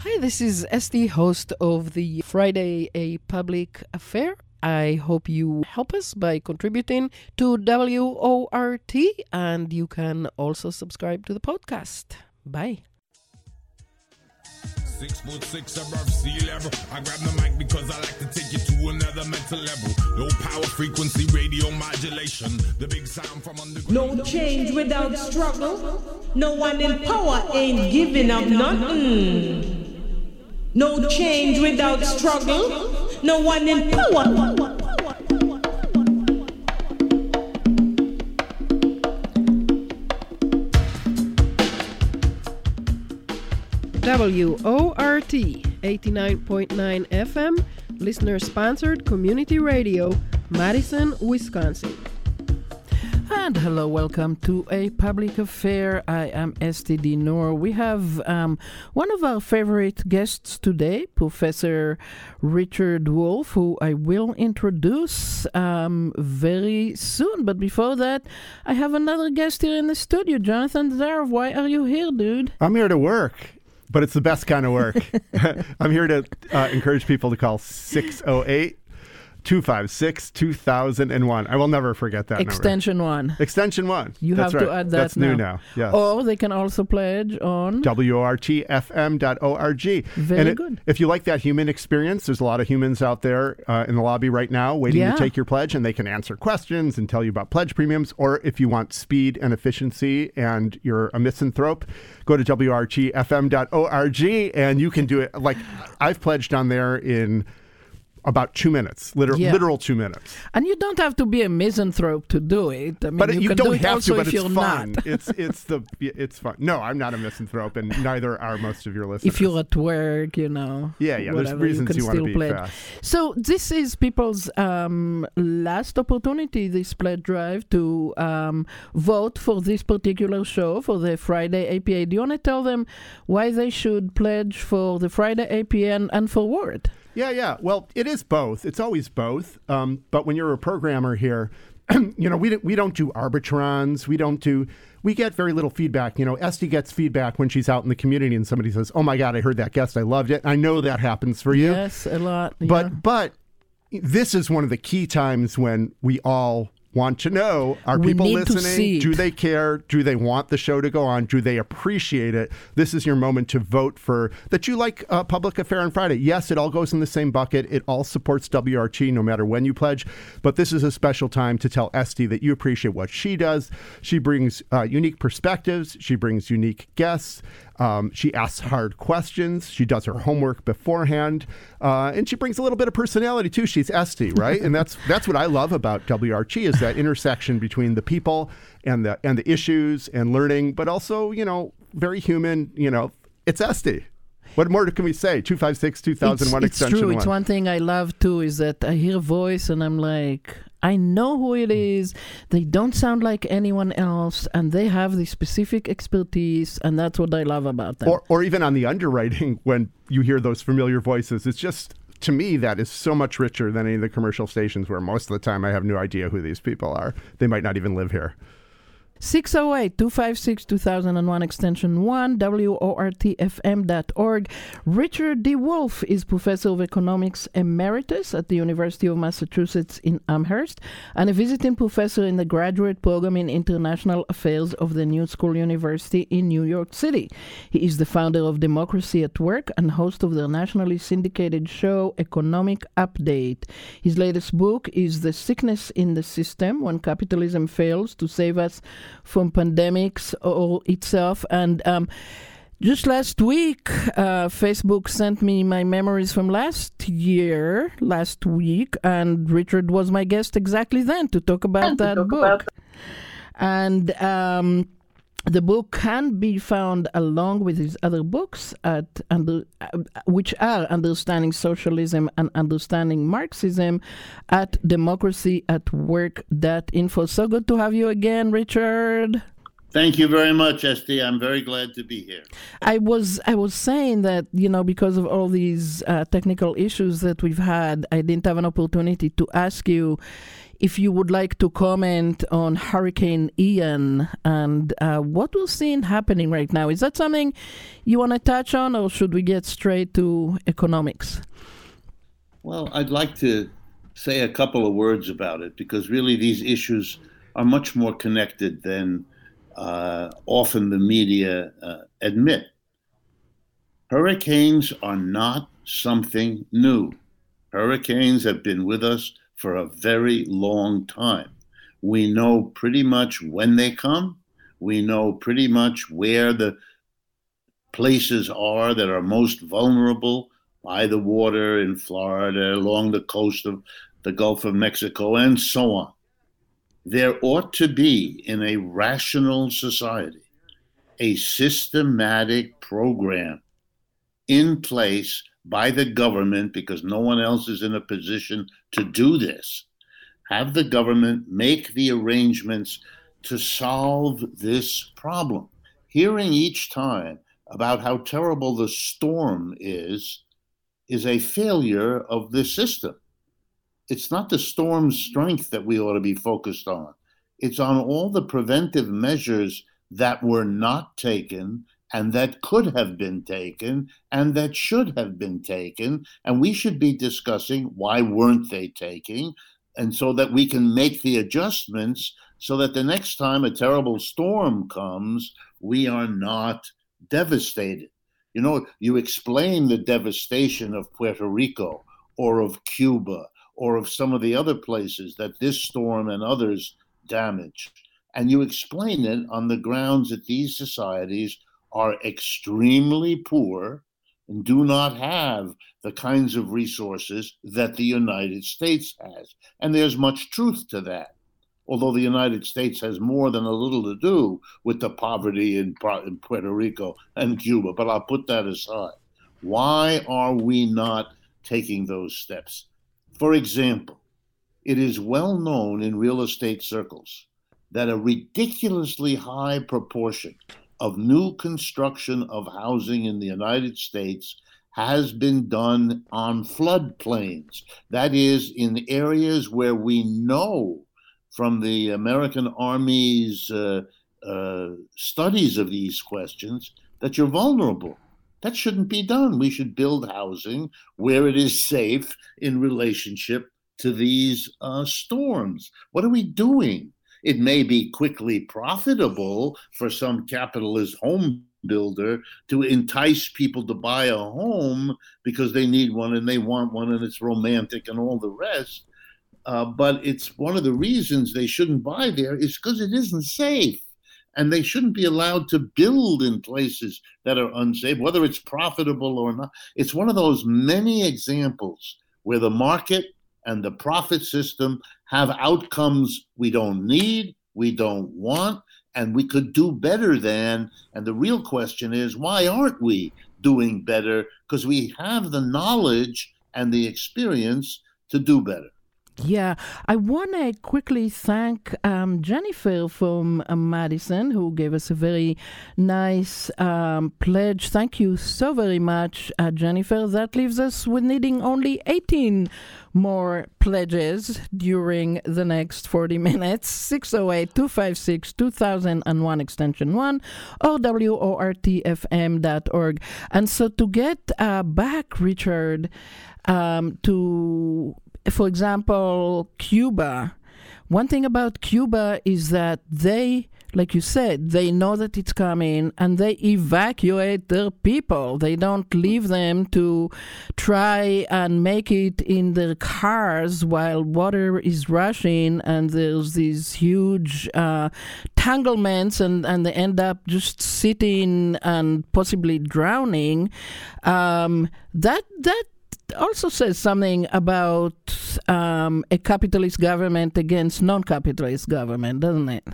Hi, this is Esty, host of the Friday A Public Affair. I hope you help us by contributing to WORT, and you can also subscribe to the podcast. Bye. Six foot six above sea level. I grab the mic because I like to take you to another mental level. Low power frequency radio modulation. The big sound from underground. No change without struggle. No one in power ain't giving up nothing. No change without struggle. No one in power. WORT 89.9 FM, listener sponsored community radio, Madison, Wisconsin. And hello, welcome to a public affair. I am Esty Dinur. We have um, one of our favorite guests today, Professor Richard Wolff, who I will introduce um, very soon. But before that, I have another guest here in the studio, Jonathan Zarov. Why are you here, dude? I'm here to work, but it's the best kind of work. I'm here to uh, encourage people to call 608 256 2001. I will never forget that Extension number. one. Extension one. You That's have to add that That's now. new now. Yes. Or they can also pledge on. WORTFM.org. Very and it- good. If you like that human experience, there's a lot of humans out there uh, in the lobby right now waiting Yeah. to take your pledge, and they can answer questions and tell you about pledge premiums. Or if you want speed and efficiency and you're a misanthrope, go to WORTFM.org and you can do it. Like I've pledged on there in about two minutes, literal, Yeah. literal two minutes. And you don't have to be a misanthrope to do it. I mean, But you, you, don't do have to. But it's fun. it's it's the it's fun. No, I'm not a misanthrope, and neither are most of your listeners. If you're at work, you know. yeah, yeah. There's reasons you, you, want to be pledge. fast. So this is people's um, last opportunity, this pledge drive, to um, vote for this particular show for the Friday APA. Do you want to tell them why they should pledge for the Friday APA and, and for Word? Yeah, yeah. Well, it is both. It's always both. Um, but when you're a programmer here, you know, we don't, we don't do arbitrons. We don't do. We get very little feedback. You know, Esty gets feedback when she's out in the community and somebody says, "Oh my God, I heard that guest. I loved it." I know that happens for you. Yes, a lot. But yeah. but this is one of the key times when we all want to know are We people listening? do they care? Do they want the show to go on? Do they appreciate it? This is your moment to vote for that you like uh, public affair on friday. Yes it all goes in the same bucket. It all supports wort no matter when you pledge. But this is a special time to tell esty that you appreciate what she does. She brings uh, unique perspectives. She brings unique guests um, she asks hard questions. She does her homework beforehand, uh, and she brings a little bit of personality too. She's Esty, right? and that's that's what I love about WORT is that intersection between the people and the and the issues and learning, but also you know very human. You know, it's Esty. What more can we say? Two five six two thousand one it's, it's extension true. one. It's one thing I love too is that I hear a voice and I'm like, I know who it mm. is. They don't sound like anyone else, and they have the specific expertise, and that's what I love about them. or or even on the underwriting when you hear those familiar voices it's just to me that is so much richer than any of the commercial stations where most of the time i have no idea who these people are they might not even live here 608 256 2001 extension 1 WORTFM.org. Richard D. Wolff is professor of economics emeritus at the University of Massachusetts in Amherst and a visiting professor in the graduate program in international affairs of the New School University in New York City. He is the founder of Democracy at Work and host of the nationally syndicated show Economic Update. His latest book is The Sickness in the System When Capitalism Fails to Save Us from Pandemics or Itself. And um, just last week, uh, Facebook sent me my memories from last year, last week, and Richard was my guest exactly then to talk about that book. and um, the book can be found along with his other books at under, uh, which are Understanding Socialism and Understanding Marxism at democracy at democracyatwork.info. So good to have you again, Richard. Thank you very much, Esty. I'm very glad to be here. I was I was saying that you know because of all these uh, technical issues that we've had, I didn't have an opportunity to ask you if you would like to comment on Hurricane Ian and uh, what we're seeing happening right now. Is that something you want to touch on, or should we get straight to economics? Well, I'd like to say a couple of words about it because really these issues are much more connected than uh, often the media uh, admit. Hurricanes are not something new. Hurricanes have been with us for a very long time. We know pretty much when they come. We know pretty much where the places are that are most vulnerable by the water in Florida, along the coast of the Gulf of Mexico, and so on. There ought to be, in a rational society, a systematic program in place by the government because no one else is in a position to do this. Have the government make the arrangements to solve this problem. Hearing each time about how terrible the storm is is a failure of the system. It's not the storm's strength that we ought to be focused on. It's on all the preventive measures that were not taken and that could have been taken and that should have been taken and we should be discussing why weren't they taking and so that we can make the adjustments so that the next time a terrible storm comes we are not devastated. You know you explain the devastation of Puerto Rico or of Cuba or of some of the other places that this storm and others damaged and you explain it on the grounds that these societies are extremely poor and do not have the kinds of resources that the United States has. And there's much truth to that. Although the United States has more than a little to do with the poverty in, in Puerto Rico and Cuba, but I'll put that aside. Why are we not taking those steps? For example, it is well known in real estate circles that a ridiculously high proportion of new construction of housing in the United States has been done on floodplains. That is, in areas where we know from the American Army's uh, uh, studies of these questions that you're vulnerable. That shouldn't be done. We should build housing where it is safe in relationship to these uh, storms. What are we doing? It may be quickly profitable for some capitalist home builder to entice people to buy a home because they need one and they want one and it's romantic and all the rest. Uh, but it's one of the reasons they shouldn't buy there is because it isn't safe. And they shouldn't be allowed to build in places that are unsafe, whether it's profitable or not. It's one of those many examples where the market and the profit system have outcomes we don't need, we don't want, and we could do better than. And the real question is, why aren't we doing better? Because we have the knowledge and the experience to do better. Yeah, I want to quickly thank um, Jennifer from uh, Madison who gave us a very nice um, pledge. Thank you so very much, uh, Jennifer. That leaves us with needing only 18 more pledges during the next 40 minutes 608 256 2001 extension 1 or wortfm.org. And so to get uh, back, Richard, um, to for example, Cuba. One thing about Cuba is that they, like you said, they know that it's coming and they evacuate their people. They don't leave them to try and make it in their cars while water is rushing and there's these huge uh, tanglements and, and they end up just sitting and possibly drowning. Um, that that also says something about um, a capitalist government against non-capitalist government, doesn't it?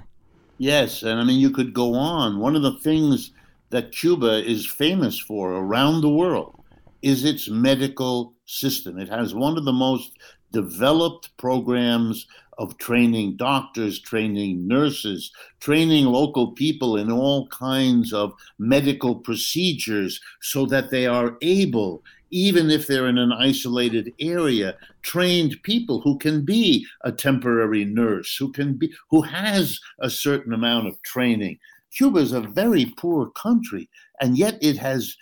Yes, and I mean you could go on. One of the things that Cuba is famous for around the world is its medical system. It has one of the most developed programs of training doctors, training nurses, training local people in all kinds of medical procedures so that they are able, even if they're in an isolated area, trained people who can be a temporary nurse, who can be who has a certain amount of training. Cuba is a very poor country, and yet it has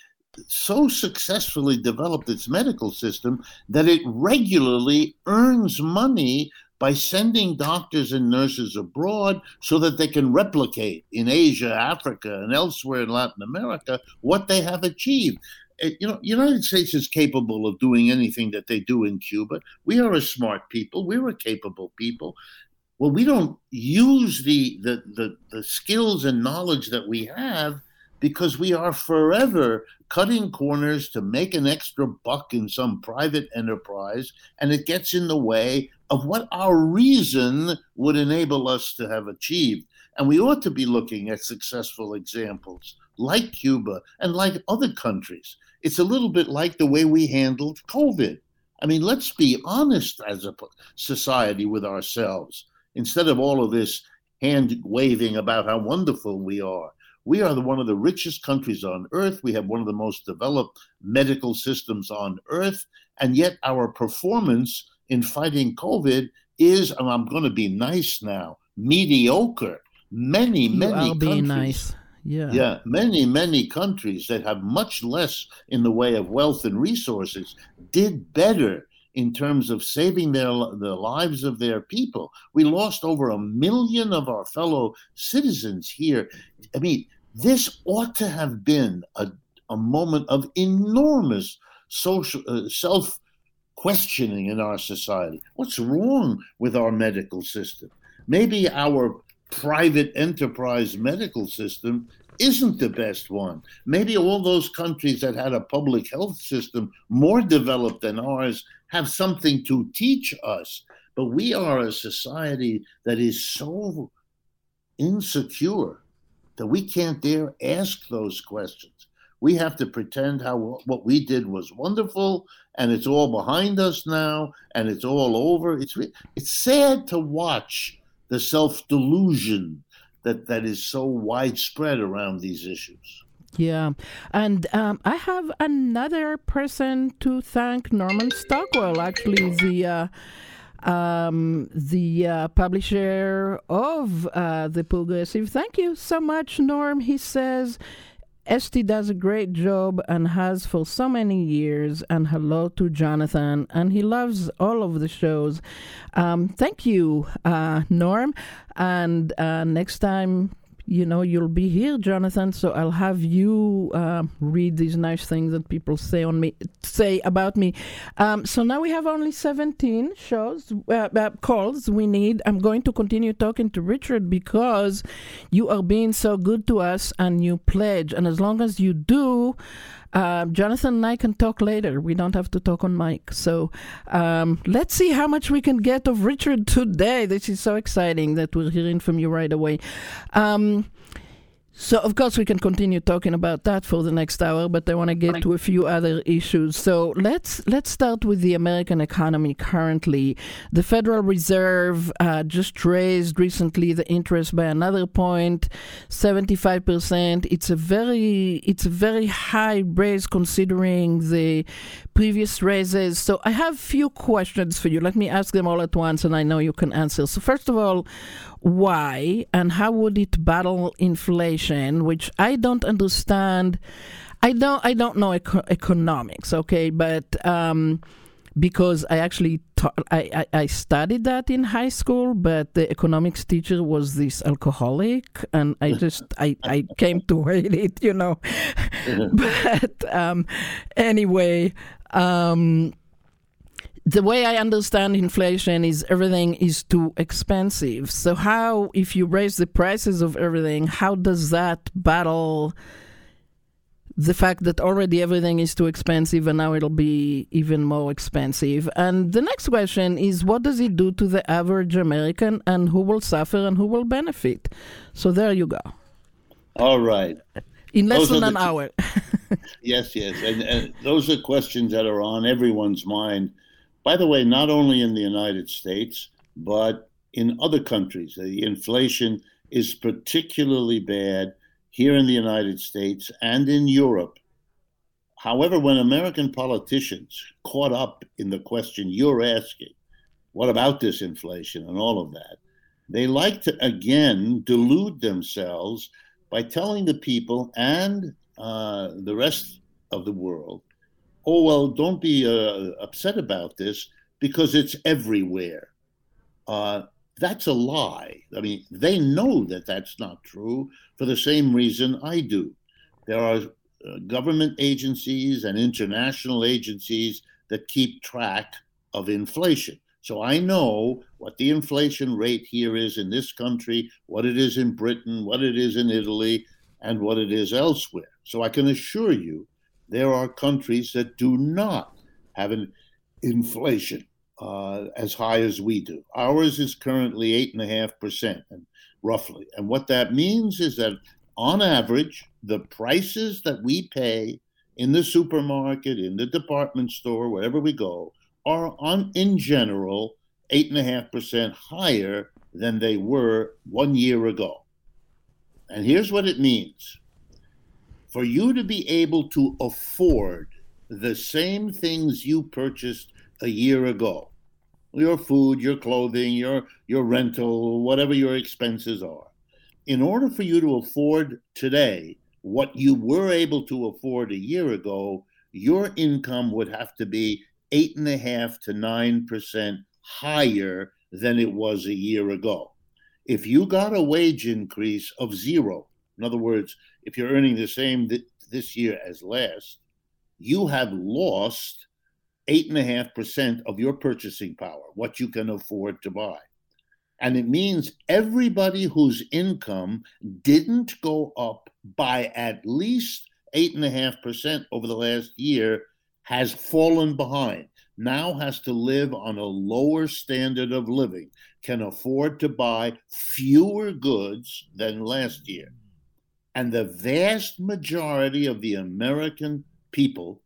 so successfully developed its medical system that it regularly earns money by sending doctors and nurses abroad so that they can replicate in Asia, Africa, and elsewhere in Latin America what they have achieved. Eh, you know, United States is capable of doing anything that they do in Cuba. We are a smart people. We're a capable people. Well, we don't use the the the, the skills and knowledge that we have because we are forever cutting corners to make an extra buck in some private enterprise, and it gets in the way of what our reason would enable us to have achieved. And we ought to be looking at successful examples like Cuba and like other countries. It's a little bit like the way we handled COVID. I mean, let's be honest as a society with ourselves instead of all of this hand waving about how wonderful we are. We are the, one of the richest countries on earth. We have one of the most developed medical systems on earth. And yet, our performance in fighting COVID is, and I'm going to be nice now, mediocre. Many, You many countries. being nice. Yeah. Yeah, many, many countries that have much less in the way of wealth and resources did better in terms of saving their the lives of their people. We lost over a million of our fellow citizens here. I mean, this ought to have been a, a moment of enormous social uh, self questioning in our society. What's wrong with our medical system? Maybe our private enterprise medical system isn't the best one. Maybe all those countries that had a public health system more developed than ours have something to teach us. But we are a society that is so insecure that we can't dare ask those questions. We have to pretend how what we did was wonderful and it's all behind us now and it's all over. It's it's sad to watch the self delusion that that is so widespread around these issues. Yeah. And um, I have another person to thank, Norman Stockwell, actually, the. Uh, um, the uh, publisher of uh, The Progressive. Thank you so much, Norm. He says, Esty does a great job and has for so many years. And hello to Jonathan. And he loves all of the shows. Um, thank you, uh, Norm. And uh, next time, you know, you'll be here, Jonathan. So I'll have you uh, read these nice things that people say on me, say about me. Um, so now we have only 17 shows, uh, uh, calls we need. I'm going to continue talking to Richard because you are being so good to us and you pledge. And as long as you do, uh, Jonathan and I can talk later. We don't have to talk on mic. So um, let's see how much we can get of Richard today. This is so exciting that we're hearing from you right away. Um, so, of course, we can continue talking about that for the next hour, but I want to get to a few other issues. So, let's let's start with the American economy currently. The Federal Reserve uh, just raised recently the interest by another point, seventy-five percent. It's a very it's a very high raise considering the previous raises. So, I have few questions for you. Let me ask them all at once, and I know you can answer. So, first of all, why and how would it battle inflation which i don't understand i don't i don't know eco- economics okay but um, because i actually I, I, I studied that in high school but the economics teacher was this alcoholic and i just i, I came to hate it you know but um, anyway um, the way I understand inflation is everything is too expensive. So how, if you raise the prices of everything, how does that battle the fact that already everything is too expensive and now it'll be even more expensive? And the next question is, what does it do to the average American, and who will suffer and who will benefit? So there you go. All right. In less Those than an two- hour. Yes, yes. And, and those are questions that are on everyone's mind by the way, not only in the United States, but in other countries. The inflation is particularly bad here in the United States and in Europe. However, when American politicians caught up in the question you're asking, what about this inflation and all of that, they like to again delude themselves by telling the people and uh, the rest of the world, oh, well, don't be uh, upset about this because it's everywhere. Uh, that's a lie. I mean, they know that that's not true for the same reason I do. There are uh, government agencies and international agencies that keep track of inflation. So I know what the inflation rate here is in this country, what it is in Britain, what it is in Italy, and what it is elsewhere. So I can assure you there are countries that do not have an inflation uh, as high as we do. Ours is currently eight and a half percent, roughly. And what that means is that on average, the prices that we pay in the supermarket, in the department store, wherever we go, are on in general eight and a half percent higher than they were one year ago. And here's what it means for you to be able to afford the same things you purchased a year ago your food, your clothing, your, your rental, whatever your expenses are in order for you to afford today what you were able to afford a year ago, your income would have to be eight and a half to nine percent higher than it was a year ago. If you got a wage increase of zero, in other words, if you're earning the same th- this year as last, you have lost eight and a half percent of your purchasing power, what you can afford to buy. And it means everybody whose income didn't go up by at least eight and a half percent over the last year has fallen behind, now has to live on a lower standard of living, can afford to buy fewer goods than last year. And the vast majority of the American people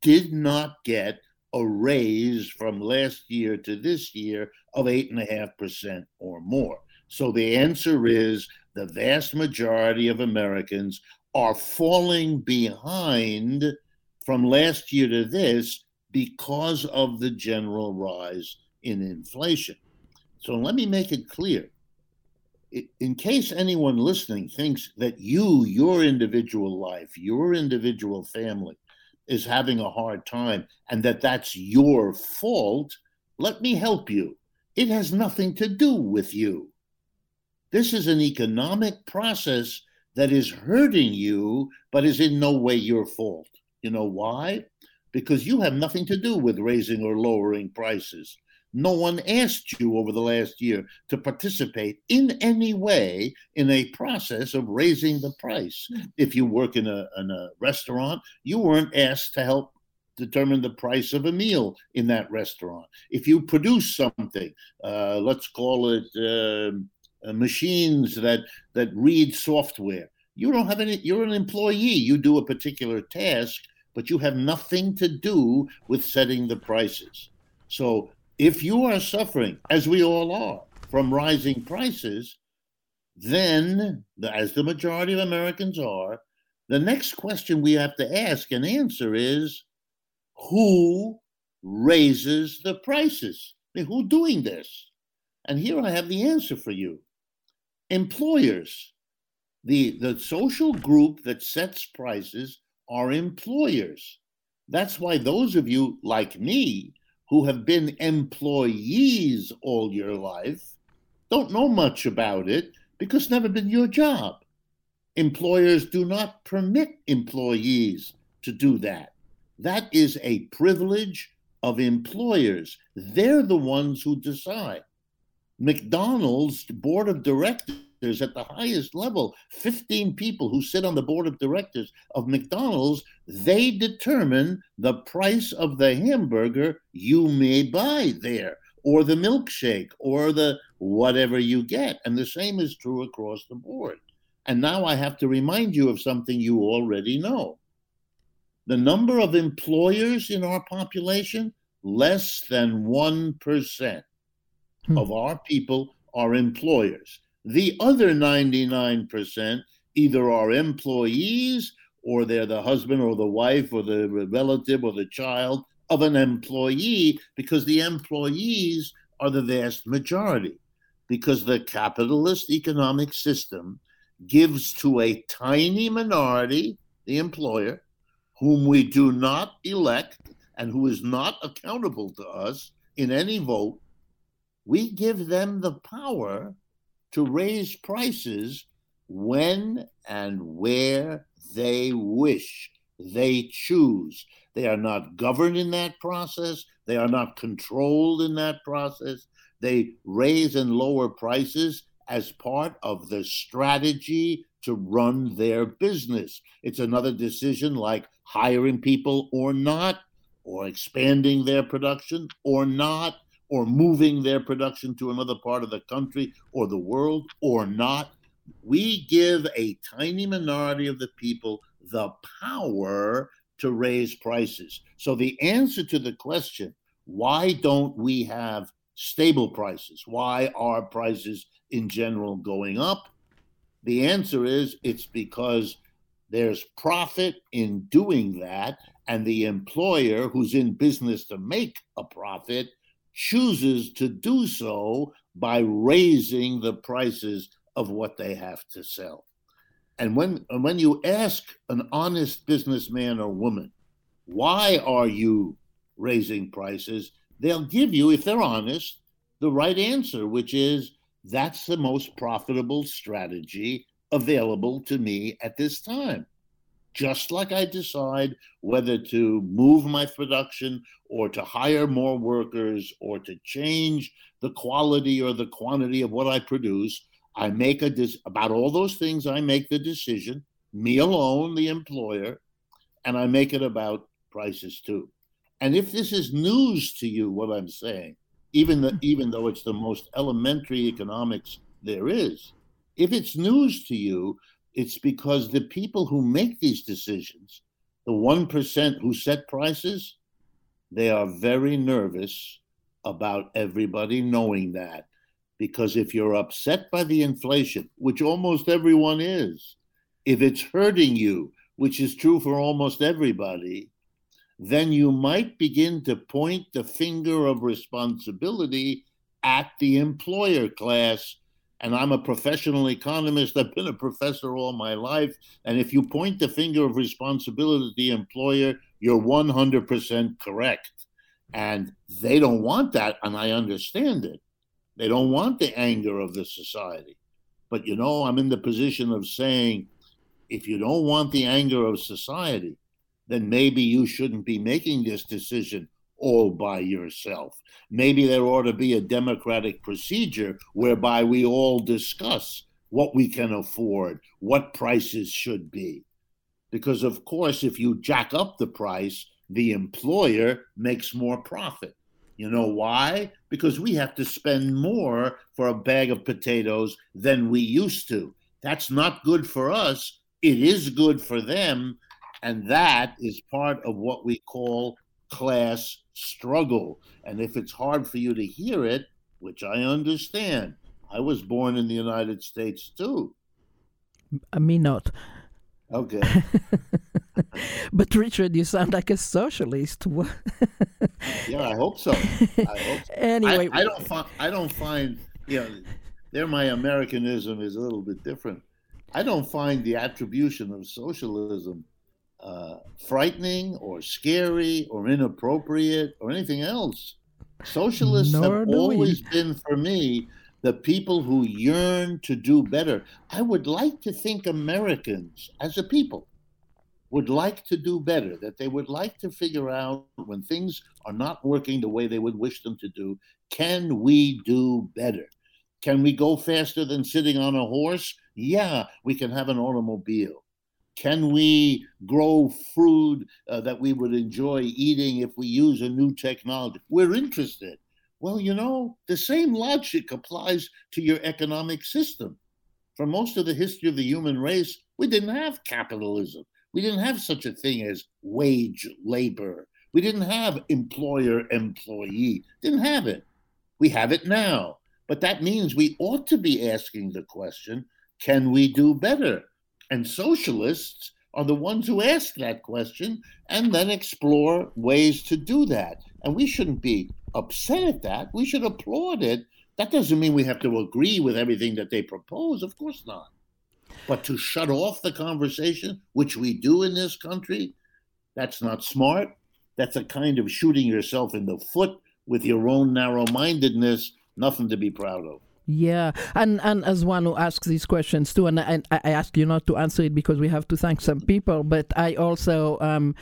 did not get a raise from last year to this year of 8.5% or more. So the answer is the vast majority of Americans are falling behind from last year to this because of the general rise in inflation. So let me make it clear. In case anyone listening thinks that you, your individual life, your individual family, is having a hard time and that that's your fault, let me help you. It has nothing to do with you. This is an economic process that is hurting you, but is in no way your fault. You know why? Because you have nothing to do with raising or lowering prices. No one asked you over the last year to participate in any way in a process of raising the price. Hmm. If you work in a, in a restaurant, you weren't asked to help determine the price of a meal in that restaurant. If you produce something, uh, let's call it uh, machines that that read software, you don't have any. You're an employee. You do a particular task, but you have nothing to do with setting the prices. So if you are suffering, as we all are, from rising prices, then, as the majority of Americans are, the next question we have to ask and answer is who raises the prices? I mean, who's doing this? And here I have the answer for you employers. The, the social group that sets prices are employers. That's why those of you like me who have been employees all your life don't know much about it because it's never been your job. Employers do not permit employees to do that. That is a privilege of employers. They're the ones who decide. McDonald's board of directors at the highest level, 15 people who sit on the board of directors of McDonald's, they determine the price of the hamburger you may buy there, or the milkshake, or the whatever you get. And the same is true across the board. And now I have to remind you of something you already know. The number of employers in our population less than 1% Hmm. of our people are employers. The other 99% either are employees or they're the husband or the wife or the relative or the child of an employee because the employees are the vast majority. Because the capitalist economic system gives to a tiny minority, the employer, whom we do not elect and who is not accountable to us in any vote, we give them the power to raise prices when and where they wish. They choose. They are not governed in that process. They are not controlled in that process. They raise and lower prices as part of the strategy to run their business. It's another decision like hiring people or not, or expanding their production or not, or moving their production to another part of the country or the world or not. We give a tiny minority of the people the power to raise prices. So, the answer to the question, why don't we have stable prices? Why are prices in general going up? The answer is it's because there's profit in doing that, and the employer who's in business to make a profit chooses to do so by raising the prices of what they have to sell. And when and when you ask an honest businessman or woman, why are you raising prices? They'll give you, if they're honest, the right answer, which is that's the most profitable strategy available to me at this time. Just like I decide whether to move my production or to hire more workers or to change the quality or the quantity of what I produce, I make a dis- about all those things. I make the decision, me alone, the employer, and I make it about prices too. And if this is news to you, what I'm saying, even the, even though it's the most elementary economics there is, if it's news to you, it's because the people who make these decisions, the one percent who set prices, they are very nervous about everybody knowing that. Because if you're upset by the inflation, which almost everyone is, if it's hurting you, which is true for almost everybody, then you might begin to point the finger of responsibility at the employer class. And I'm a professional economist. I've been a professor all my life. And if you point the finger of responsibility at the employer, you're 100% correct. And they don't want that. And I understand it. They don't want the anger of the society. But you know, I'm in the position of saying, if you don't want the anger of society, then maybe you shouldn't be making this decision all by yourself. Maybe there ought to be a democratic procedure whereby we all discuss what we can afford, what prices should be. Because, of course, if you jack up the price, the employer makes more profit. You know why? Because we have to spend more for a bag of potatoes than we used to. That's not good for us. It is good for them. And that is part of what we call class struggle. And if it's hard for you to hear it, which I understand, I was born in the United States too. Uh, me not. Okay. But Richard, you sound like a socialist. Yeah, I hope so. I hope so. anyway, I, I don't find I don't find you know there my Americanism is a little bit different. I don't find the attribution of socialism uh, frightening or scary or inappropriate or anything else. Socialists Nor have do we. always been for me the people who yearn to do better. I would like to think Americans as a people would like to do better, that they would like to figure out when things are not working the way they would wish them to do, can we do better? Can we go faster than sitting on a horse? Yeah, we can have an automobile. Can we grow food uh, that we would enjoy eating if we use a new technology? We're interested. Well, you know, the same logic applies to your economic system. For most of the history of the human race, we didn't have capitalism. We didn't have such a thing as wage labor We didn't have employer employee, didn't have it. We have it now. But that means we ought to be asking the question can we do better? And socialists are the ones who ask that question and then explore ways to do that. And we shouldn't be upset at that. We should applaud it. That doesn't mean we have to agree with everything that they propose. Of course not. But to shut off the conversation, which we do in this country, that's not smart. That's a kind of shooting yourself in the foot with your own narrow mindedness. Nothing to be proud of. Yeah, and and as one who asks these questions too, and I, I ask you not to answer it because we have to thank some people, but I also um,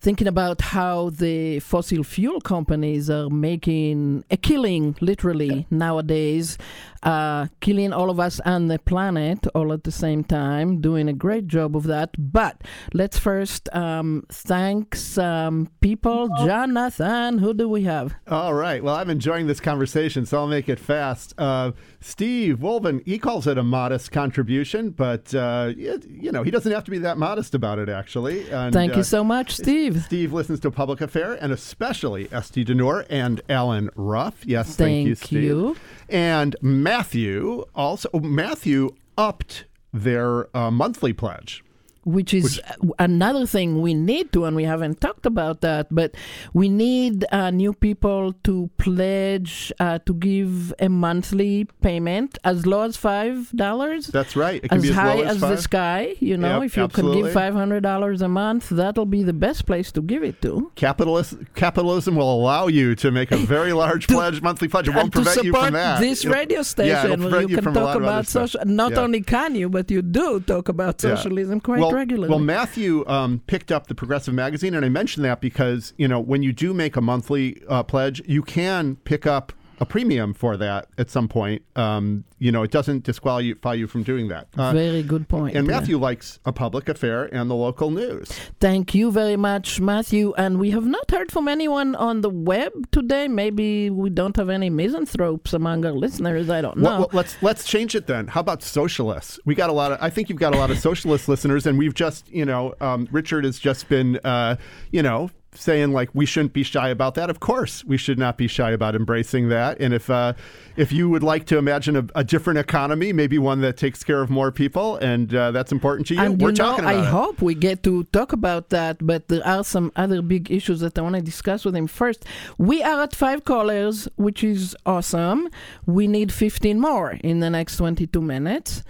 thinking about how the fossil fuel companies are making a killing, literally nowadays, uh, killing all of us and the planet all at the same time, doing a great job of that. But let's first um, thank some people. Jonathan, who do we have? All right. Well, I'm enjoying this conversation, so I'll make it fast. Uh, Steve Wolven, he calls it a modest contribution, but uh, it, you know he doesn't have to be that modest about it. Actually, and, thank you uh, so much, Steve. Steve listens to Public Affair and especially Esty Dinur and Allen Ruff. Yes, thank, thank you, Steve. You. And Matthew also Matthew upped their uh, monthly pledge which is which, another thing we need to, and we haven't talked about that, but we need uh, new people to pledge uh, to give a monthly payment as low as five dollars. That's right. as, as high as, as the sky. You know, yep, if you absolutely. can give five hundred dollars a month, that'll be the best place to give it to. Capitalist capitalism will allow you to make a very large to, pledge, monthly pledge. It won't prevent you from that. This it'll, radio station yeah, you, you can talk about social. Not yeah. only can you, but you do talk about socialism quite well, regularly. Well, Matthew um, picked up the Progressive Magazine, and I mentioned that because you know when you do make a monthly uh, pledge, you can pick up a premium for that at some point. Um, you know, it doesn't disqualify you from doing that. Uh, very good point. And Matthew yeah. likes a public affair and the local news. Thank you very much, Matthew. And we have not heard from anyone on the web today. Maybe we don't have any misanthropes among our listeners. I don't know. Well, well, let's let's change it then. How about socialists? We got a lot of. I think you've got a lot of socialist listeners, and we've just, you know, um, Richard has just been, uh, you know, saying like we shouldn't be shy about that. Of course, we should not be shy about embracing that. And if uh, if you would like to imagine a, a, different economy, maybe one that takes care of more people, and uh, that's important to you, and we're you know, talking about I it. hope we get to talk about that. But there are some other big issues that I want to discuss with him. First, we are at five callers, which is awesome. We need 15 more in the next 22 minutes.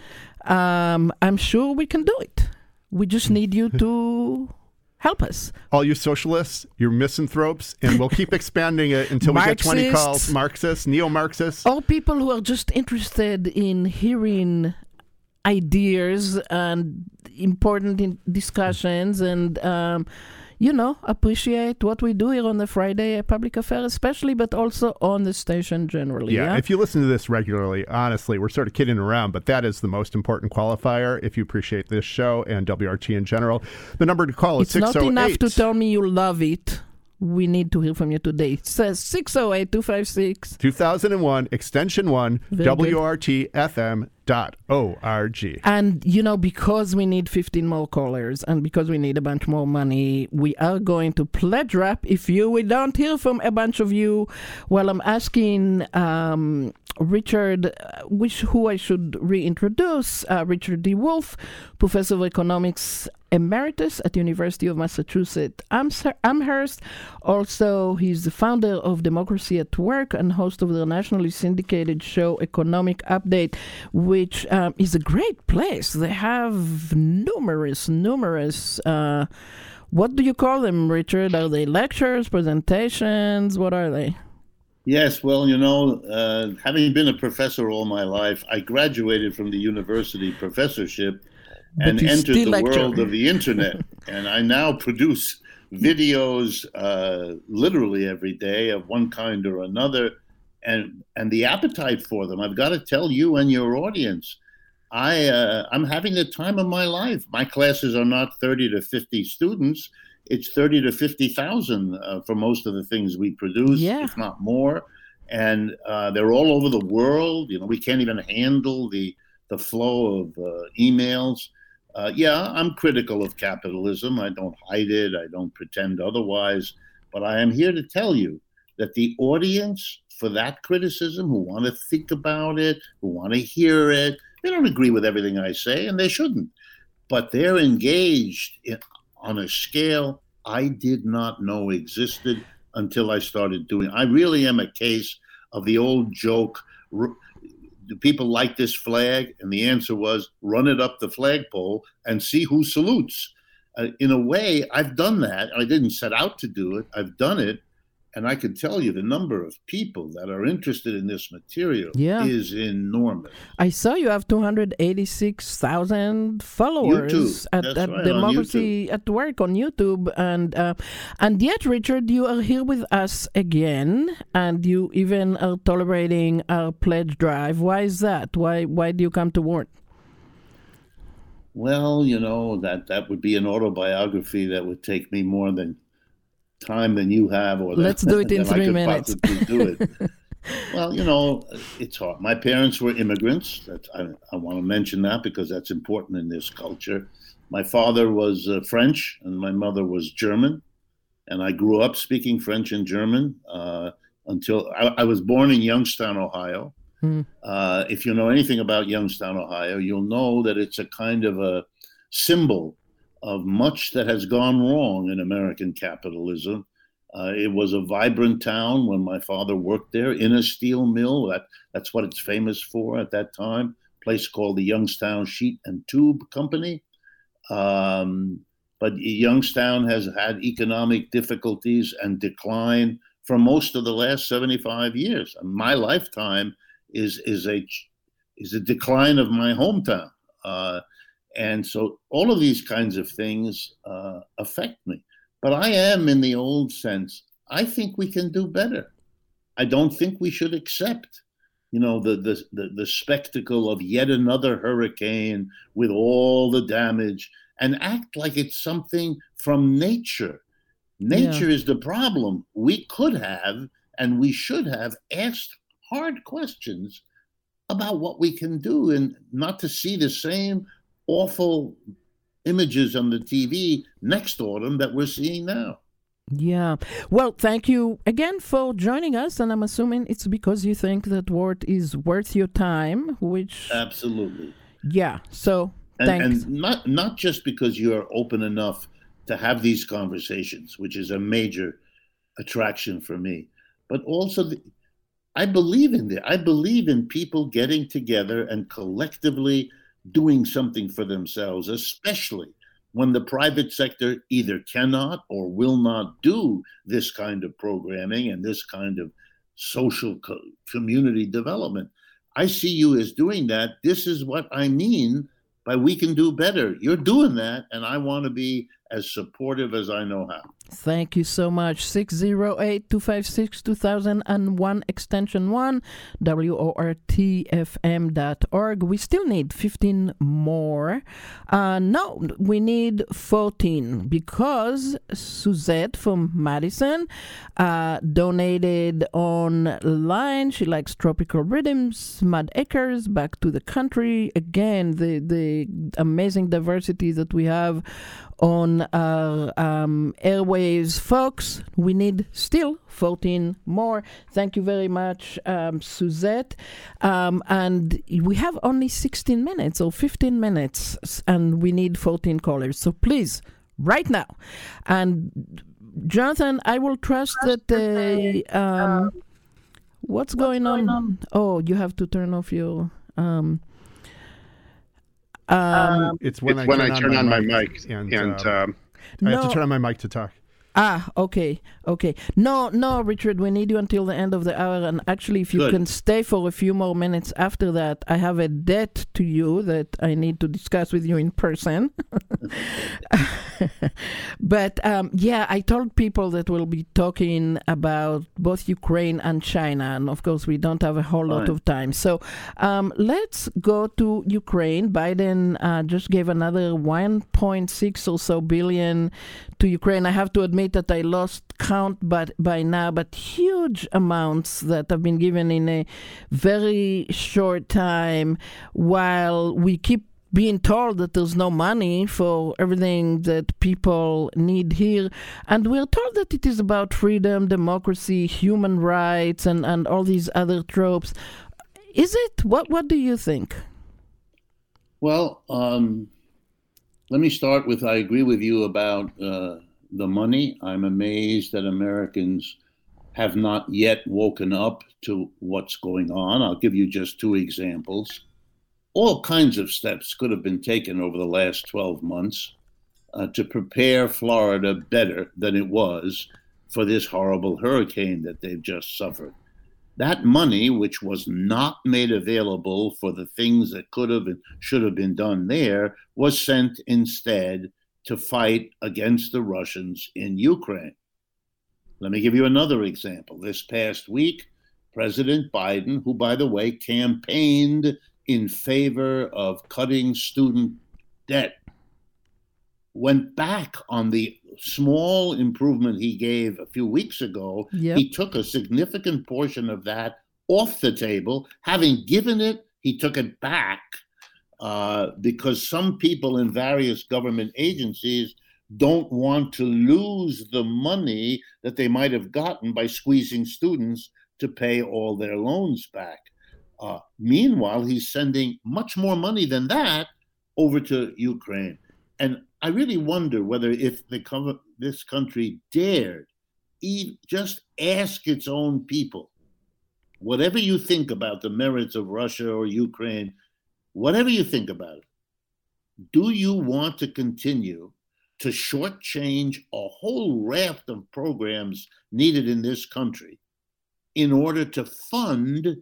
Um, I'm sure we can do it. We just need you to help us. All you socialists, you're misanthropes, and we'll keep expanding it until we get 20 calls. Marxists, neo Marxists. All people who are just interested in hearing ideas and important in discussions and. Um, you know, appreciate what we do here on the Friday Public Affair, especially, but also on the station generally. Yeah, yeah, if you listen to this regularly, honestly, we're sort of kidding around, but that is the most important qualifier if you appreciate this show and WORT in general. The number to call is it's 608. not enough to oh tell me you love it. We need to hear from you today. It says 608 256 2001, extension 1, WORT FM dot org. And you know, because we need 15 more callers and because we need a bunch more money, we are going to pledge rap. If you we don't hear from a bunch of you, well, I'm asking um, Richard, uh, which who I should reintroduce, uh, Richard D. Wolff, professor of economics emeritus at the University of Massachusetts Amherst. Also, he's the founder of Democracy at Work and host of the nationally syndicated show Economic Update, which um, is a great place. They have numerous, numerous. Uh, what do you call them, Richard? Are they lectures, presentations? What are they? Yes, well, you know, uh, having been a professor all my life, I graduated from the university professorship and entered the lecture. world of the internet. and I now produce videos uh, literally every day of one kind or another. And, and the appetite for them, I've got to tell you and your audience, I, uh, I'm having the time of my life. My classes are not 30 to 50 students. It's 30 to 50,000 uh, for most of the things we produce, yeah. if not more. And uh, they're all over the world. You know, we can't even handle the, the flow of uh, emails. Uh, yeah, I'm critical of capitalism. I don't hide it. I don't pretend otherwise. But I am here to tell you that the audience for that criticism, who want to think about it, who want to hear it, they don't agree with everything I say, and they shouldn't. But they're engaged in, on a scale I did not know existed until I started doing. I really am a case of the old joke. Do people like this flag? And the answer was run it up the flagpole and see who salutes. Uh, in a way, I've done that. I didn't set out to do it. I've done it, and I can tell you the number of people that are interested in this material yeah. is enormous. I saw you have 286,000 followers YouTube. at, at right, Democracy at Work on YouTube. And, uh, and yet, Richard, you are here with us again, and you even are tolerating our pledge drive. Why is that? Why, why do you come to work? Well, you know, that, that would be an autobiography that would take me more than time than you have, or let's do it in three minutes. do it. well, you know, it's hard. My parents were immigrants. That I, I want to mention that because that's important in this culture. My father was uh, French, and my mother was German, and I grew up speaking French and German uh, until I, I, was born in Youngstown, Ohio. Hmm. Uh, if you know anything about Youngstown, Ohio, you'll know that it's a kind of a symbol of much that has gone wrong in American capitalism. Uh, it was a vibrant town when my father worked there in a steel mill. That, that's what it's famous for at that time. Place called the Youngstown Sheet and Tube Company. Um, but Youngstown has had economic difficulties and decline for most of the last 75 years. My lifetime is is a is a decline of my hometown. Uh, and so all of these kinds of things uh, affect me. But I am, in the old sense, I think we can do better. I don't think we should accept, you know, the, the, the, the spectacle of yet another hurricane with all the damage and act like it's something from nature. Nature yeah. is the problem. We could have and we should have asked hard questions about what we can do and not to see the same awful images on the TV next autumn that we're seeing now. Yeah. Well, thank you again for joining us. And I'm assuming it's because you think that word is worth your time, which. Absolutely. Yeah. So and, thanks. And not, not just because you are open enough to have these conversations, which is a major attraction for me, but also the, I believe in that. I believe in people getting together and collectively doing something for themselves, especially when the private sector either cannot or will not do this kind of programming and this kind of social co- community development. I see you as doing that. This is what I mean by we can do better. You're doing that, and I want to be as supportive as I know how. Thank you so much. 608 256 2001, extension 1, WORTFM.org. We still need 15 more. Uh, no, we need 14 because Suzette from Madison uh, donated online. She likes tropical rhythms, Mud Acres, back to the country. Again, the, the amazing diversity that we have on our um, airwaves, folks. We need still 14 more. Thank you very much, um, Suzette. Um, and we have only 16 minutes or 15 minutes, and we need 14 callers. So please, right now. And Jonathan, I will trust that the. Um, what's, going, going on? on? Oh, you have to turn off your. Um, um, it's when, it's I, when turn I turn on, on my, mic, mic, and, and um, um, I no. have to turn on my mic to talk. Ah, okay, okay. No, no, Richard, we need you until the end of the hour. And actually, if you Good. can stay for a few more minutes after that, I have a debt to you that I need to discuss with you in person. but um, yeah, I told people that we'll be talking about both Ukraine and China. And of course, we don't have a whole lot Fine. of time. So um, let's go to Ukraine. Biden uh, just gave another 1.6 or so billion to Ukraine. I have to admit that I lost count but by now, but huge amounts that have been given in a very short time while we keep being told that there's no money for everything that people need here. And we're told that it is about freedom, democracy, human rights, and, and all these other tropes. Is it? What, what do you think? Well, um, let me start with I agree with you about uh, the money. I'm amazed that Americans have not yet woken up to what's going on. I'll give you just two examples. All kinds of steps could have been taken over the last 12 months uh, to prepare Florida better than it was for this horrible hurricane that they've just suffered. That money, which was not made available for the things that could have and should have been done there, was sent instead to fight against the Russians in Ukraine. Let me give you another example. This past week, President Biden, who, by the way, campaigned in favor of cutting student debt, went back on the small improvement he gave a few weeks ago. Yep. He took a significant portion of that off the table. Having given it, he took it back uh, because some people in various government agencies don't want to lose the money that they might have gotten by squeezing students to pay all their loans back. Uh, meanwhile, he's sending much more money than that over to Ukraine. And I really wonder whether if the, this country dared even just ask its own people, whatever you think about the merits of Russia or Ukraine, whatever you think about it, do you want to continue to shortchange a whole raft of programs needed in this country in order to fund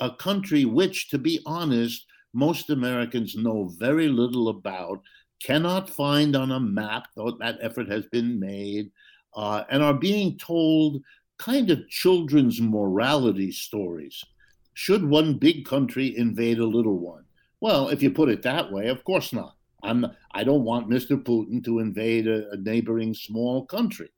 a country which, to be honest, most Americans know very little about, cannot find on a map, though that effort has been made, uh, and are being told kind of children's morality stories. Should one big country invade a little one? Well, if you put it that way, of course not. I'm I don't want Mr. Putin to invade a, a neighboring small country.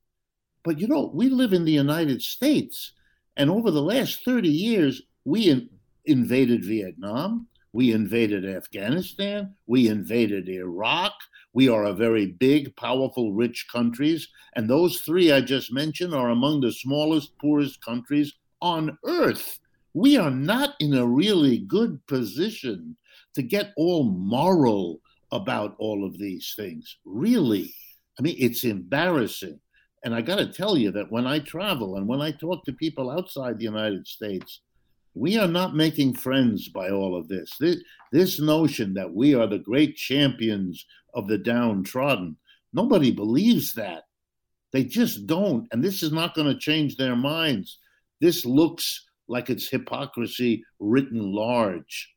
But you know, we live in the United States, and over the last 30 years, we in, invaded Vietnam, we invaded Afghanistan, we invaded Iraq. We are a very big, powerful, rich countries, and those three I just mentioned are among the smallest, poorest countries on earth. We are not in a really good position to get all moral about all of these things. Really, I mean, it's embarrassing. And I got to tell you that when I travel and when I talk to people outside the United States, we are not making friends by all of this. This, this notion that we are the great champions of the downtrodden, nobody believes that. They just don't. And this is not going to change their minds. This looks like it's hypocrisy written large.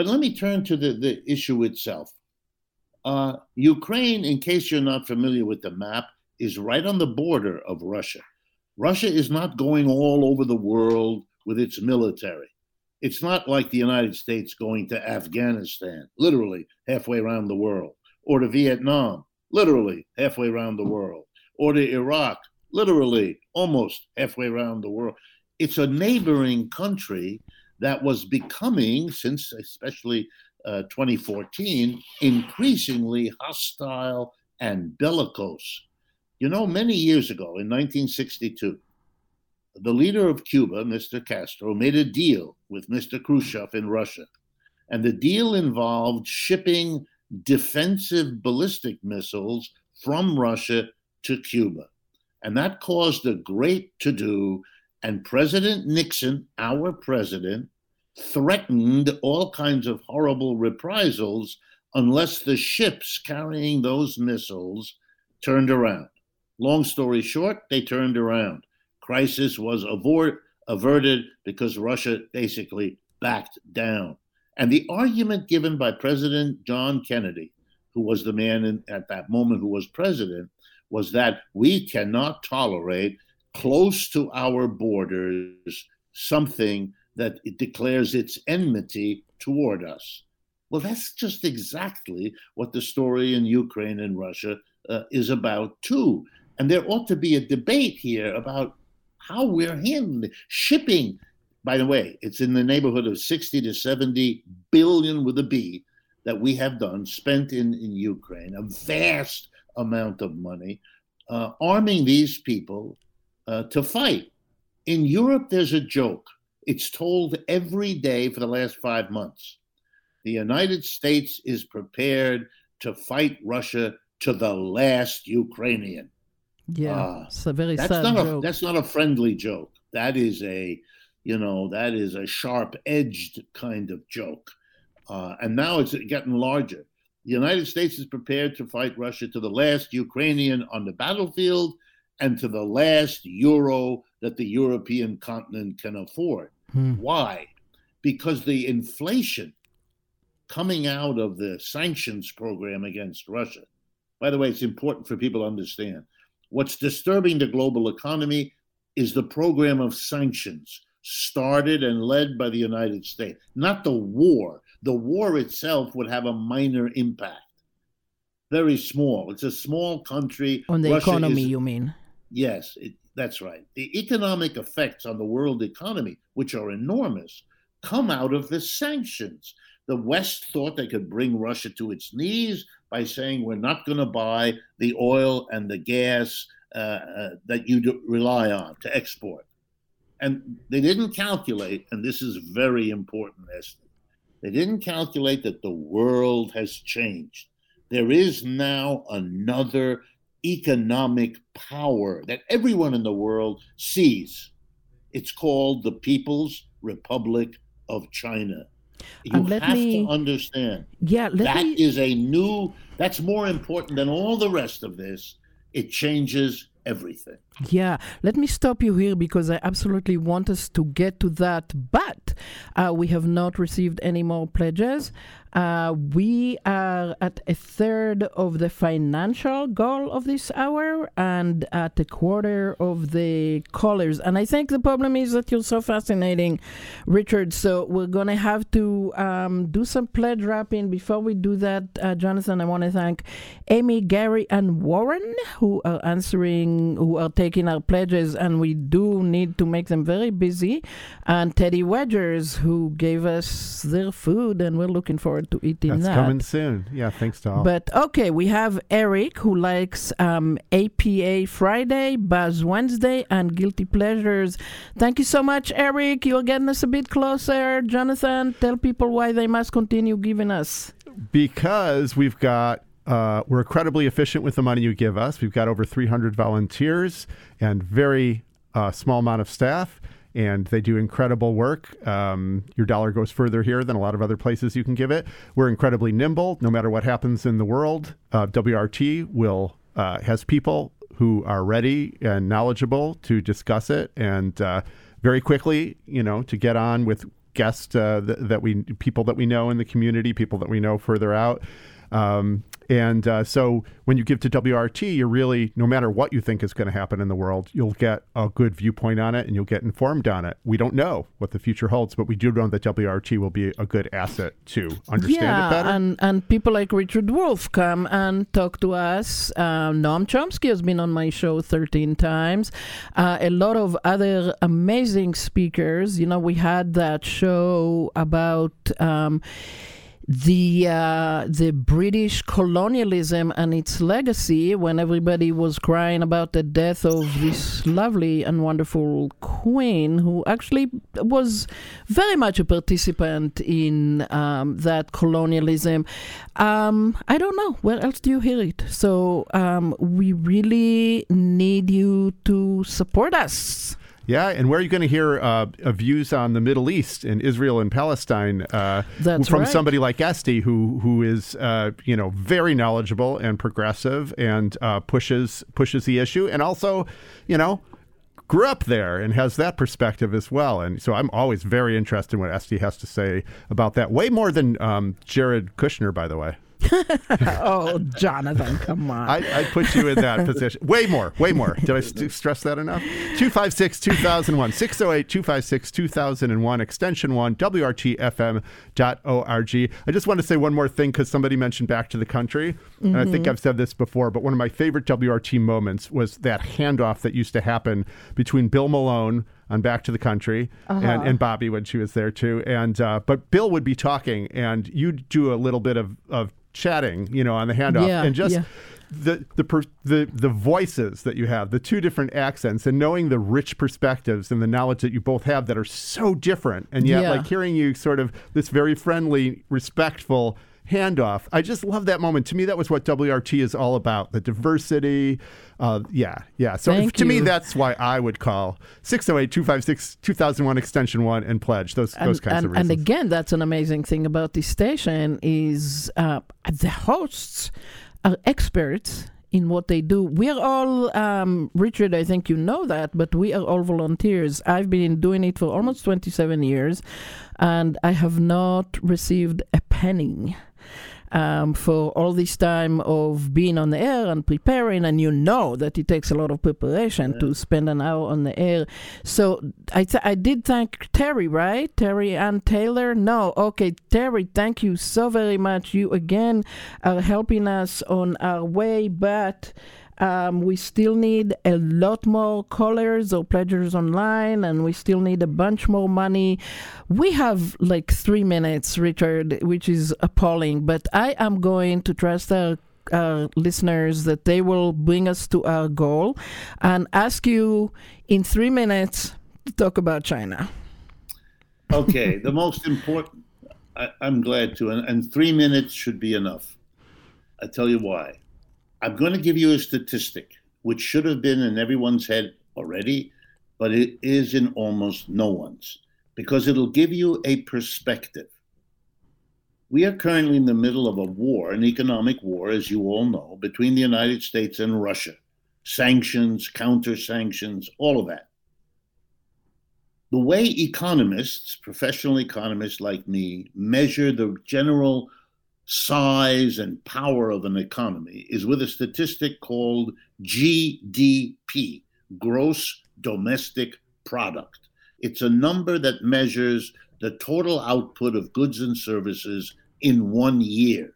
But let me turn to the, the issue itself. Uh, Ukraine, in case you're not familiar with the map, is right on the border of Russia. Russia is not going all over the world with its military. It's not like the United States going to Afghanistan, literally halfway around the world, or to Vietnam, literally halfway around the world, or to Iraq, literally almost halfway around the world. It's a neighboring country that was becoming, since especially uh, 2014 increasingly hostile and bellicose. You know, many years ago in 1962, the leader of Cuba, Mr. Castro, made a deal with Mr. Khrushchev in Russia. And the deal involved shipping defensive ballistic missiles from Russia to Cuba. And that caused a great to do. And President Nixon, our president, threatened all kinds of horrible reprisals unless the ships carrying those missiles turned around. Long story short, they turned around. Crisis was averted because Russia basically backed down. And the argument given by President John Kennedy, who was the man in, at that moment who was president, was that we cannot tolerate close to our borders something that it declares its enmity toward us. Well, that's just exactly what the story in Ukraine and Russia uh, is about, too. And there ought to be a debate here about how we're handling shipping. By the way, it's in the neighborhood of 60 to 70 billion with a B that we have done, spent in, in Ukraine, a vast amount of money, uh, arming these people uh, to fight. In Europe, there's a joke. It's told every day for the last five months. The United States is prepared to fight Russia to the last Ukrainian. Yeah, Ah, it's a very That's sad not a joke. that's not a friendly joke. That is a, you know, that is a sharp-edged kind of joke, uh, and now it's getting larger. The United States is prepared to fight Russia to the last Ukrainian on the battlefield, and to the last euro that the European continent can afford. Hmm. Why? Because the inflation coming out of the sanctions program against Russia. By the way, it's important for people to understand. What's disturbing the global economy is the program of sanctions started and led by the United States, not the war. The war itself would have a minor impact, very small. It's a small country. On the Russia economy, is- you mean? Yes, it, that's right. The economic effects on the world economy, which are enormous, come out of the sanctions. The West thought they could bring Russia to its knees by saying, we're not going to buy the oil and the gas uh, uh, that you do rely on to export. And they didn't calculate, and this is very important, Esther. They didn't calculate that the world has changed. There is now another economic power that everyone in the world sees. It's called the People's Republic of China. You let have me- to understand Yeah, let that me. is a new, that's more important than all the rest of this. It changes everything. Yeah, let me stop you here because I absolutely want us to get to that, but uh, we have not received any more pledges. Uh, we are at a third of the financial goal of this hour and at a quarter of the callers. And I think the problem is that you're so fascinating, Richard. So we're going to have to um, do some pledge wrapping. Before we do that, uh, Jonathan, I want to thank Amy, Gary, and Warren who are answering, who are taking our pledges, and we do need to make them very busy. And Teddy Wedgers who gave us their food, and we're looking forward to eating That's that. coming soon. Yeah, thanks to all. But okay, we have Eric who likes um, APA Friday, Buzz Wednesday, and Guilty Pleasures. Thank you so much, Eric. You're getting us a bit closer. Jonathan, tell people why they must continue giving us. because we've got uh, we're incredibly efficient with the money you give us. We've got over 300 volunteers and very uh, small amount of staff, and they do incredible work. Um, your dollar goes further here than a lot of other places you can give it. We're incredibly nimble. No matter what happens in the world, uh, WORT will uh, has people who are ready and knowledgeable to discuss it and uh, very quickly, you know, to get on with guests uh, th- that we people that we know in the community, people that we know further out. Um, and uh, so when you give to WORT, you're really, no matter what you think is going to happen in the world, you'll get a good viewpoint on it and you'll get informed on it. We don't know what the future holds, but we do know that WORT will be a good asset to understand yeah, it better. and and people like Richard Wolff come and talk to us. Uh, Noam Chomsky has been on my show 13 times. Uh, a lot of other amazing speakers. You know, we had that show about. Um, the uh, the British colonialism and its legacy when everybody was crying about the death of this lovely and wonderful queen who actually was very much a participant in um, that colonialism. Um, I don't know where else do you hear it. So um, we really need you to support us. Yeah, and where are you going to hear uh, uh, views on the Middle East and Israel and Palestine uh, from right. somebody like Esty, who who is uh, you know very knowledgeable and progressive and uh, pushes pushes the issue, and also you know grew up there and has that perspective as well. And so I'm always very interested in what Esty has to say about that. Way more than um, Jared Kushner, by the way. oh, Jonathan, come on. I, I put you in that position. Way more, way more. Did I st- stress that enough? 256 2001, 608 256 2001, extension 1, WORTFM.org. I just want to say one more thing because somebody mentioned Back to the Country. And I think I've said this before, but one of my favorite WORT moments was that handoff that used to happen between Bill Malone. on Back to the Country, Uh-huh. and, and Bobby when she was there too. And uh, but Bill would be talking, and you'd do a little bit of, of chatting, you know, on the handoff, Yeah, and just yeah. the the per, the the voices that you have, the two different accents, and knowing the rich perspectives and the knowledge that you both have that are so different, and yet Yeah. like hearing you sort of this very friendly, respectful handoff. I just love that moment. To me, that was what WORT is all about: the diversity. Uh, yeah, yeah. So Thank to me, that's why I would call 608-256-2001 extension one and pledge those and, those kinds and, of reasons. and again, that's an amazing thing about this station is uh, the hosts are experts in what they do. We are all, um, Richard, I think you know that, but we are all volunteers. I've been doing it for almost 27 years, and I have not received a penny. Um, for all this time of being on the air and preparing, and you know that it takes a lot of preparation to spend an hour on the air. So I, th- I did thank Terry, right? Terry and Taylor? No, okay, Terry, thank you so very much. You again are helping us on our way, but um, we still need a lot more callers or pledgers online, and we still need a bunch more money. We have like three minutes, Richard, which is appalling, but I am going to trust our our listeners that they will bring us to our goal and ask you in three minutes to talk about China. Okay, the most important. I, I'm glad to, and, and three minutes should be enough. I tell you why. I'm going to give you a statistic, which should have been in everyone's head already, but it is in almost no one's, because it'll give you a perspective. We are currently in the middle of a war, an economic war, as you all know, between the United States and Russia. Sanctions, counter sanctions, all of that the way economists, professional economists like me, measure the general size and power of an economy is with a statistic called GDP, gross domestic product. It's a number that measures the total output of goods and services in one year.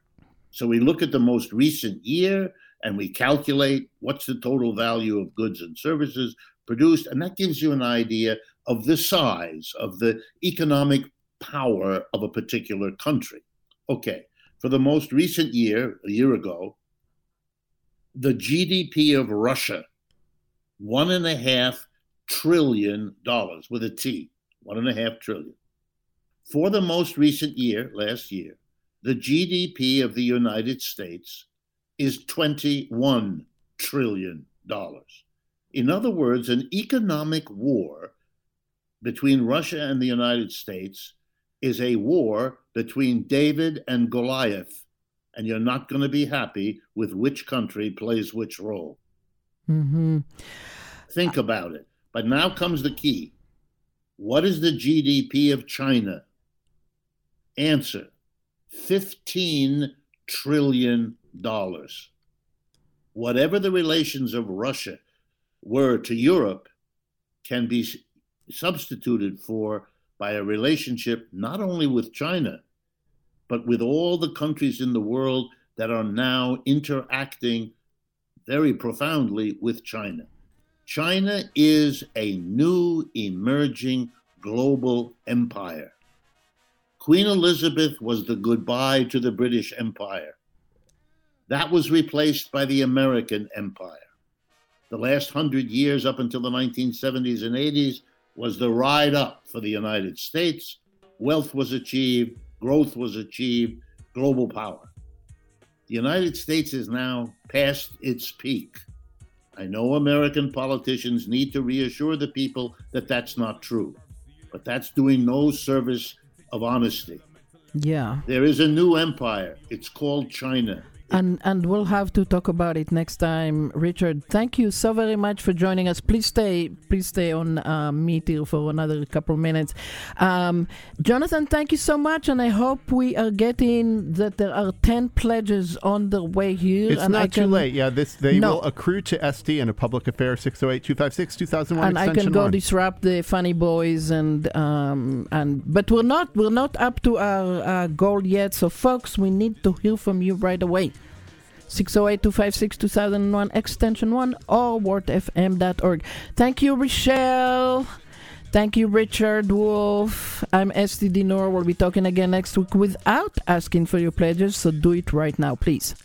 So we look at the most recent year and we calculate what's the total value of goods and services produced, and that gives you an idea of the size of the economic power of a particular country. Okay, for the most recent year, a year ago, the GDP of Russia, one and a half trillion dollars with a T, one and a half trillion. For the most recent year, last year, the GDP of the United States is $21 trillion. In other words, an economic war between Russia and the United States is a war between David and Goliath, and you're not going to be happy with which country plays which role. Mm-hmm. Think about it. But now comes the key. What is the GDP of China? Answer 15 trillion dollars. Whatever the relations of Russia were to Europe can be substituted for by a relationship not only with China, but with all the countries in the world that are now interacting very profoundly with China. China is a new emerging global empire. Queen Elizabeth was the goodbye to the British Empire. That was replaced by the American Empire. The last hundred years, up until the 1970s and 80s, was the ride up for the United States. Wealth was achieved, growth was achieved, global power. The United States is now past its peak. I know American politicians need to reassure the people that that's not true, but that's doing no service of honesty. Yeah. There is a new empire. It's called China. And and we'll have to talk about it next time, Richard. Thank you so very much for joining us. Please stay, please stay on uh, Meet here for another couple of minutes. Um, Jonathan, thank you so much, and I hope we are getting that there are ten pledges on the way here. It's not too late. Yeah, this they No. will accrue to Esty and a public affair 608-256-2001 and I can go one. disrupt the funny boys and um and but we're not we're not up to our uh, goal yet. So folks, we need to hear from you right away. 608-256-2001 extension 1 or WORTFM.org. Thank you, Rochelle. Thank you, Richard Wolff. I'm Esty Dinur. We'll be talking again next week without asking for your pledges, so do it right now, please.